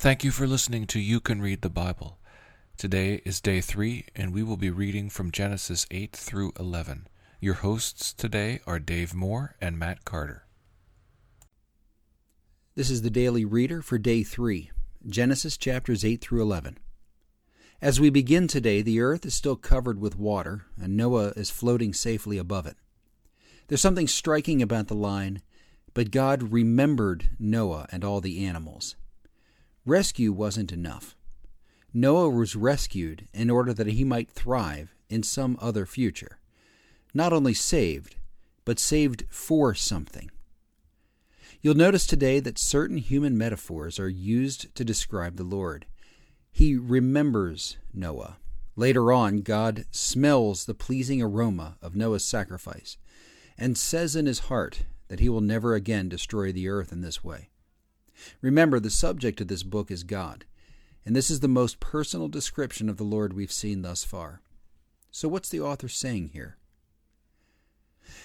Thank you for listening to You Can Read the Bible. Today is day three, and we will be reading from Genesis 8 through 11. Your hosts today are Dave Moore and Matt Carter. This is the Daily Reader for day three, Genesis chapters 8 through 11. As we begin today, the earth is still covered with water, and Noah is floating safely above it. There's something striking about the line, but God remembered Noah and all the animals. Rescue wasn't enough. Noah was rescued in order that he might thrive in some other future. Not only saved, but saved for something. You'll notice today that certain human metaphors are used to describe the Lord. He remembers Noah. Later on, God smells the pleasing aroma of Noah's sacrifice and says in his heart that he will never again destroy the earth in this way. Remember, the subject of this book is God, and this is the most personal description of the Lord we've seen thus far. So, what's the author saying here?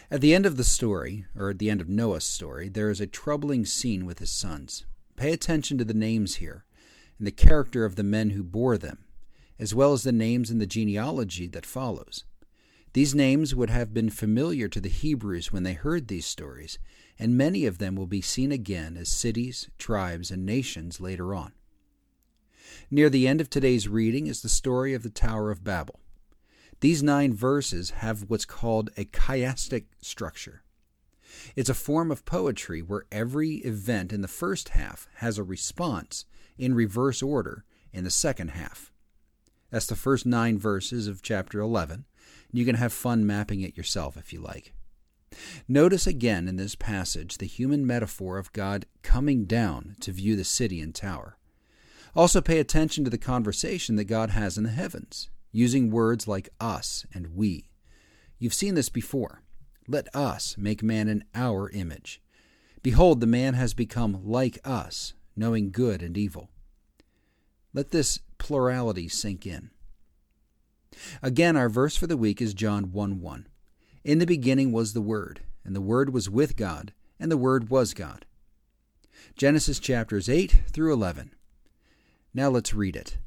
At the end of the story, or at the end of Noah's story, there is a troubling scene with his sons. Pay attention to the names here and the character of the men who bore them, as well as the names in the genealogy that follows. These names would have been familiar to the Hebrews when they heard these stories, and many of them will be seen again as cities, tribes, and nations later on. Near the end of today's reading is the story of the Tower of Babel. These nine verses have what's called a chiastic structure. It's a form of poetry where every event in the first half has a response in reverse order in the second half. That's the first nine verses of chapter 11. You can have fun mapping it yourself if you like. Notice again in this passage the human metaphor of God coming down to view the city and tower. Also, pay attention to the conversation that God has in the heavens, using words like us and we. You've seen this before. Let us make man in our image. Behold, the man has become like us, knowing good and evil. Let this plurality sink in. Again, our verse for the week is John 1 1. In the beginning was the Word, and the Word was with God, and the Word was God. Genesis chapters 8 through 11. Now let's read it.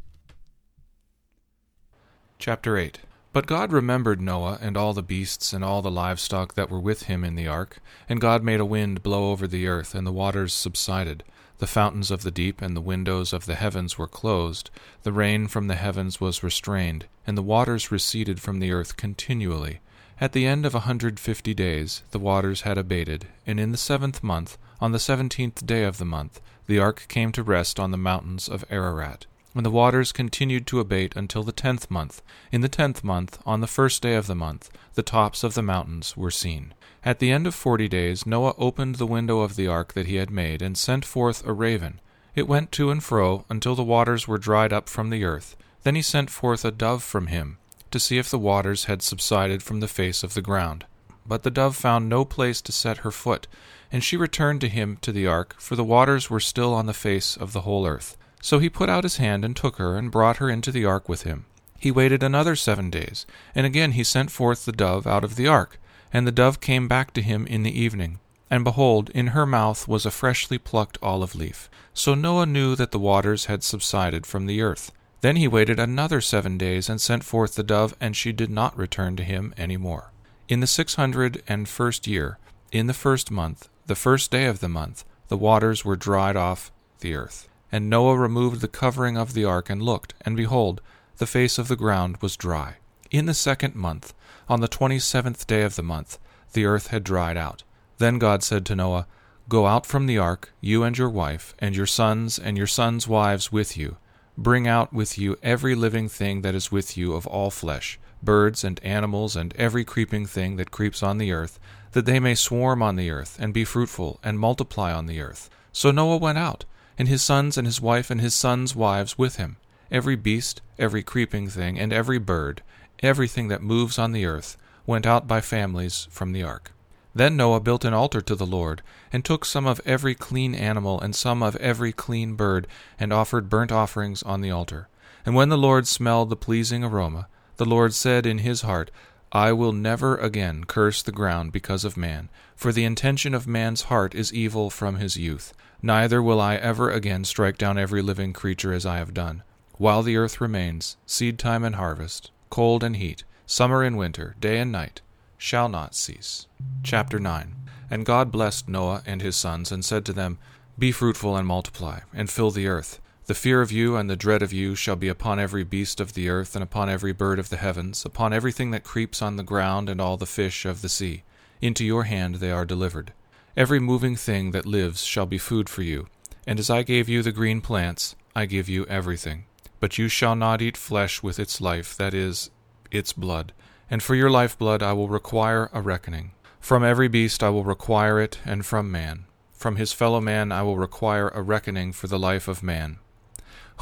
Chapter 8 But God remembered Noah and all the beasts and all the livestock that were with him in the ark, and God made a wind blow over the earth, and the waters subsided. The fountains of the deep and the windows of the heavens were closed, the rain from the heavens was restrained, and the waters receded from the earth continually. At the end of a hundred fifty days the waters had abated, and in the seventh month, on the seventeenth day of the month, the ark came to rest on the mountains of Ararat. And the waters continued to abate until the tenth month. In the tenth month, on the first day of the month, the tops of the mountains were seen. At the end of forty days, Noah opened the window of the ark that he had made, and sent forth a raven. It went to and fro until the waters were dried up from the earth. Then he sent forth a dove from him to see if the waters had subsided from the face of the ground. But the dove found no place to set her foot, and she returned to him to the ark, for the waters were still on the face of the whole earth. So he put out his hand and took her, and brought her into the ark with him. He waited another seven days, and again he sent forth the dove out of the ark. And the dove came back to him in the evening. And behold, in her mouth was a freshly plucked olive leaf. So Noah knew that the waters had subsided from the earth. Then he waited another seven days, and sent forth the dove, and she did not return to him any more. In the six hundred and first year, in the first month, the first day of the month, the waters were dried off the earth. And Noah removed the covering of the ark, and looked, and behold, the face of the ground was dry. In the second month, on the twenty seventh day of the month, the earth had dried out. Then God said to Noah, Go out from the ark, you and your wife, and your sons and your sons' wives with you Bring out with you every living thing that is with you of all flesh, birds and animals, and every creeping thing that creeps on the earth, that they may swarm on the earth, and be fruitful, and multiply on the earth. So Noah went out, and his sons and his wife and his sons' wives with him, every beast, every creeping thing, and every bird, everything that moves on the earth, went out by families from the ark. Then Noah built an altar to the Lord, and took some of every clean animal and some of every clean bird, and offered burnt offerings on the altar. And when the Lord smelled the pleasing aroma, the Lord said in his heart, I will never again curse the ground because of man, for the intention of man's heart is evil from his youth. Neither will I ever again strike down every living creature as I have done. While the earth remains, seed time and harvest, cold and heat, summer and winter, day and night, shall not cease. Chapter 9 And God blessed Noah and his sons, and said to them, Be fruitful and multiply, and fill the earth. The fear of you and the dread of you shall be upon every beast of the earth, and upon every bird of the heavens, upon everything that creeps on the ground, and all the fish of the sea. Into your hand they are delivered. Every moving thing that lives shall be food for you. And as I gave you the green plants, I give you everything. But you shall not eat flesh with its life, that is, its blood. And for your lifeblood I will require a reckoning. From every beast I will require it, and from man. From his fellow man I will require a reckoning for the life of man.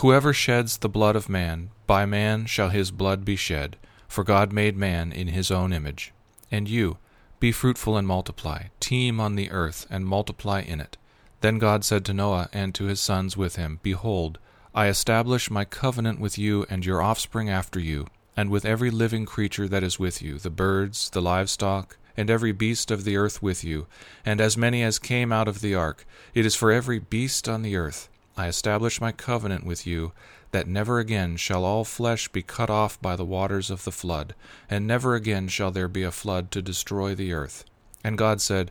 Whoever sheds the blood of man, by man shall his blood be shed, for God made man in his own image. And you, be fruitful and multiply, teem on the earth, and multiply in it. Then God said to Noah and to his sons with him, Behold, I establish my covenant with you and your offspring after you, and with every living creature that is with you, the birds, the livestock, and every beast of the earth with you, and as many as came out of the ark. It is for every beast on the earth. I establish my covenant with you, that never again shall all flesh be cut off by the waters of the flood, and never again shall there be a flood to destroy the earth. And God said,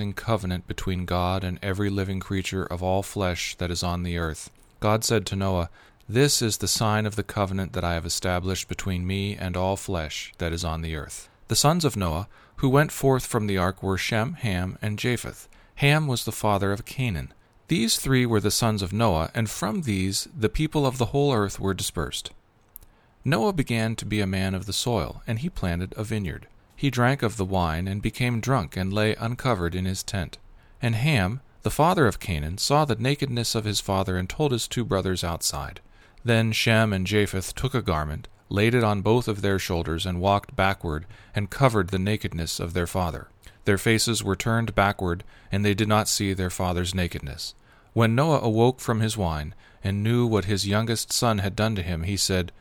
covenant between God and every living creature of all flesh that is on the earth. God said to Noah, This is the sign of the covenant that I have established between me and all flesh that is on the earth. The sons of Noah, who went forth from the ark, were Shem, Ham, and Japheth. Ham was the father of Canaan. These three were the sons of Noah, and from these the people of the whole earth were dispersed. Noah began to be a man of the soil, and he planted a vineyard. He drank of the wine, and became drunk, and lay uncovered in his tent. And Ham, the father of Canaan, saw the nakedness of his father, and told his two brothers outside. Then Shem and Japheth took a garment, laid it on both of their shoulders, and walked backward, and covered the nakedness of their father. Their faces were turned backward, and they did not see their father's nakedness. When Noah awoke from his wine, and knew what his youngest son had done to him, he said,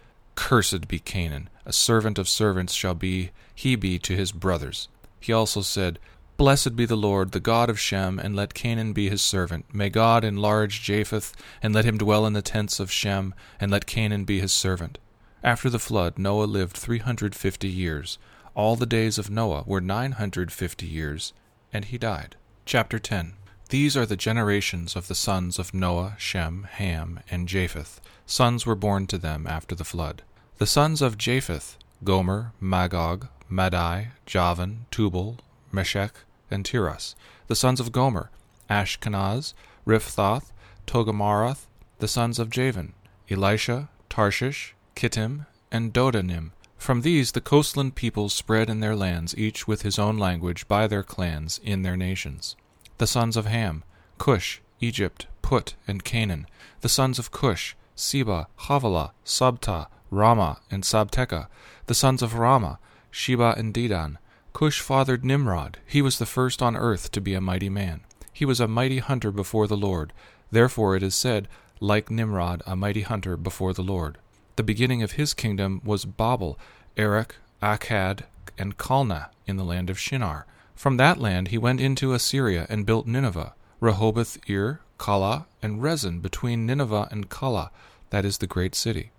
Cursed be Canaan, a servant of servants shall be he be to his brothers. He also said, Blessed be the Lord, the God of Shem, and let Canaan be his servant. May God enlarge Japheth, and let him dwell in the tents of Shem, and let Canaan be his servant. After the flood, Noah lived three hundred fifty years. All the days of Noah were nine hundred fifty years, and he died. Chapter 10 these are the generations of the sons of Noah, Shem, Ham, and Japheth. Sons were born to them after the flood. The sons of Japheth, Gomer, Magog, Madai, Javan, Tubal, Meshech, and Tiras. The sons of Gomer, Ashkenaz, Riphath, Togarmah. The sons of Javan, Elisha, Tarshish, Kittim, and Dodanim. From these the coastland peoples spread in their lands, each with his own language, by their clans, in their nations. The sons of Ham, Cush, Egypt, Put, and Canaan. The sons of Cush, Seba, Havilah, Sabtah, Raamah, and Sabteca. The sons of Raamah, Sheba and Dedan. Cush fathered Nimrod. He was the first on earth to be a mighty man. He was a mighty hunter before the Lord. Therefore it is said, like Nimrod, a mighty hunter before the Lord. The beginning of his kingdom was Babel, Erech, Akkad, and Calneh in the land of Shinar. From that land he went into Assyria and built Nineveh, Rehoboth Ir, Calah, and Resen between Nineveh and Calah, that is the great city.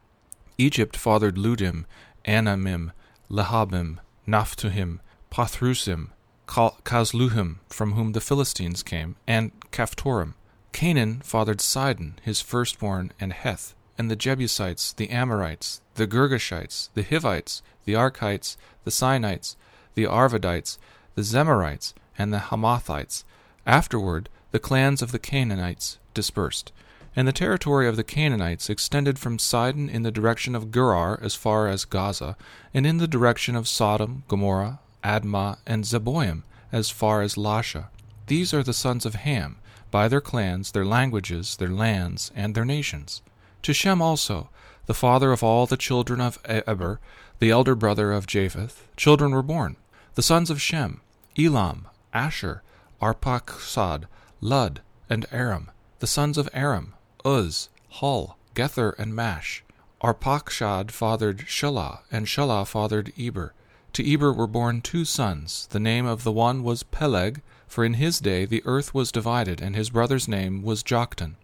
Egypt fathered Ludim, Anamim, Lehabim, Naphtuhim, Pathrusim, Casluhim, from whom the Philistines came, and Caphtorim. Canaan fathered Sidon, his firstborn, and Heth, and the Jebusites, the Amorites, the Girgashites, the Hivites, the Archites, the Sinites, the Arvadites, the Zemarites, and the Hamathites. Afterward, the clans of the Canaanites dispersed. And the territory of the Canaanites extended from Sidon in the direction of Gerar as far as Gaza, and in the direction of Sodom, Gomorrah, Admah, and Zeboiim as far as Lasha. These are the sons of Ham, by their clans, their languages, their lands, and their nations. To Shem also, the father of all the children of Eber, the elder brother of Japheth, children were born. The sons of Shem, Elam, Asshur, Arpachshad, Lud, and Aram. The sons of Aram, Uz, Hul, Gether, and Mash. Arpachshad fathered Shelah, and Shelah fathered Eber. To Eber were born two sons. The name of the one was Peleg, for in his day the earth was divided, and his brother's name was Joktan.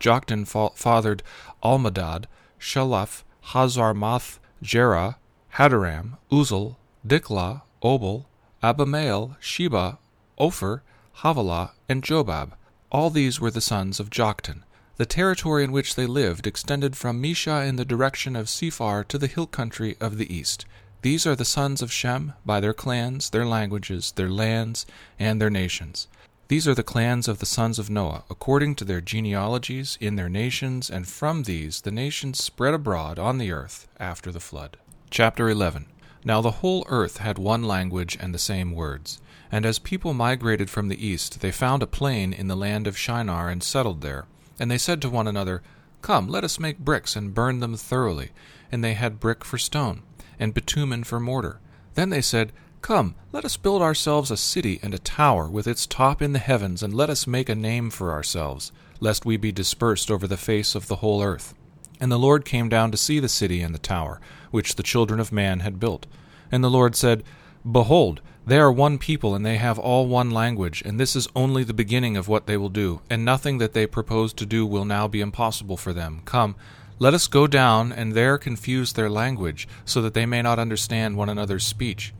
Joktan fa- fathered Almodad, Sheleph, Hazarmaveth, Jerah, Hadoram, Uzal, Diklah, Obal, Abimael, Sheba, Ophir, Havilah, and Jobab. All these were the sons of Joktan. The territory in which they lived extended from Mesha in the direction of Sephar to the hill country of the east. These are the sons of Shem by their clans, their languages, their lands, and their nations. These are the clans of the sons of Noah, according to their genealogies, in their nations, and from these the nations spread abroad on the earth after the flood. Chapter 11 Now the whole earth had one language and the same words. And as people migrated from the east, they found a plain in the land of Shinar and settled there. And they said to one another, Come, let us make bricks and burn them thoroughly. And they had brick for stone, and bitumen for mortar. Then they said, Come, let us build ourselves a city and a tower with its top in the heavens, and let us make a name for ourselves, lest we be dispersed over the face of the whole earth. And the Lord came down to see the city and the tower, which the children of man had built. And the Lord said, Behold, they are one people, and they have all one language, and this is only the beginning of what they will do, and nothing that they propose to do will now be impossible for them. Come, let us go down and there confuse their language, so that they may not understand one another's speech.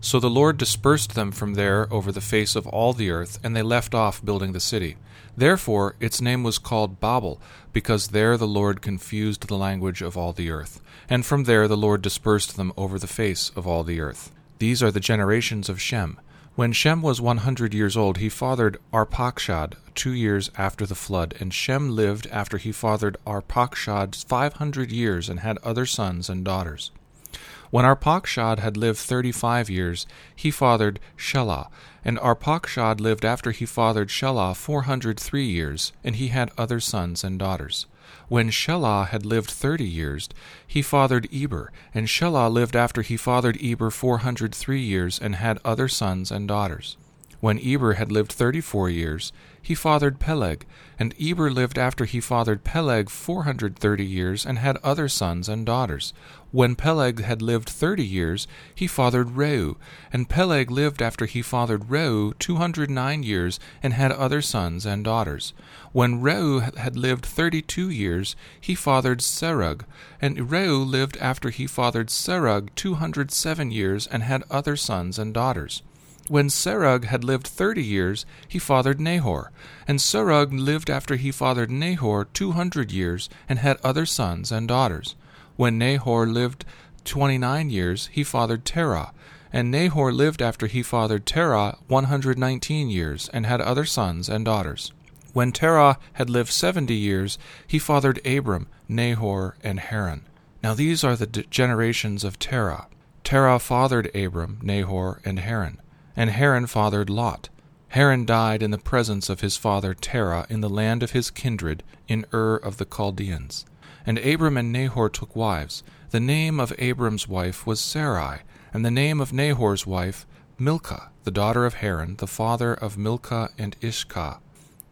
So the Lord dispersed them from there over the face of all the earth, and they left off building the city. Therefore its name was called Babel, because there the Lord confused the language of all the earth. And from there the Lord dispersed them over the face of all the earth. These are the generations of Shem. When Shem was one hundred years old, he fathered Arpachshad two years after the flood, and Shem lived after he fathered Arpachshad five hundred years and had other sons and daughters. When Arpachshad had lived thirty five years, he fathered Shelah, and Arpachshad lived after he fathered Shelah four hundred three years, and he had other sons and daughters. When Shelah had lived thirty years, he fathered Eber, and Shelah lived after he fathered Eber four hundred three years, and had other sons and daughters. When Eber had lived thirty four years, he fathered Peleg, and Eber lived after he fathered Peleg four hundred thirty years, and had other sons and daughters. When Peleg had lived thirty years, he fathered Reu, and Peleg lived after he fathered Reu two hundred nine years, and had other sons and daughters. When Reu had lived thirty two years, he fathered Serug, and Reu lived after he fathered Serug two hundred seven years, and had other sons and daughters. When Serug had lived thirty years, he fathered Nahor, and Serug lived after he fathered Nahor two hundred years, and had other sons and daughters. When Nahor lived twenty nine years, he fathered Terah, and Nahor lived after he fathered Terah one hundred nineteen years, and had other sons and daughters. When Terah had lived seventy years, he fathered Abram, Nahor, and Haran. Now these are the generations of Terah. Terah fathered Abram, Nahor, and Haran. And Haran fathered Lot. Haran died in the presence of his father Terah in the land of his kindred, in Ur of the Chaldeans. And Abram and Nahor took wives. The name of Abram's wife was Sarai, and the name of Nahor's wife Milcah, the daughter of Haran, the father of Milcah and Iscah.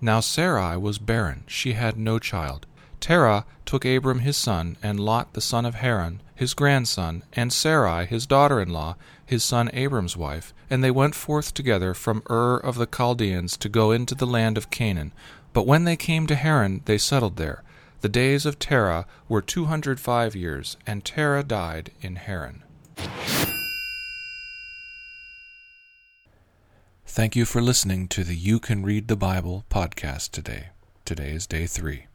Now Sarai was barren, she had no child. Terah took Abram his son, and Lot the son of Haran, his grandson, and Sarai his daughter in law, his son Abram's wife, and they went forth together from Ur of the Chaldeans to go into the land of Canaan. But when they came to Haran, they settled there. The days of Terah were two hundred five years, and Terah died in Haran. Thank you for listening to the You Can Read the Bible podcast today. Today is day three.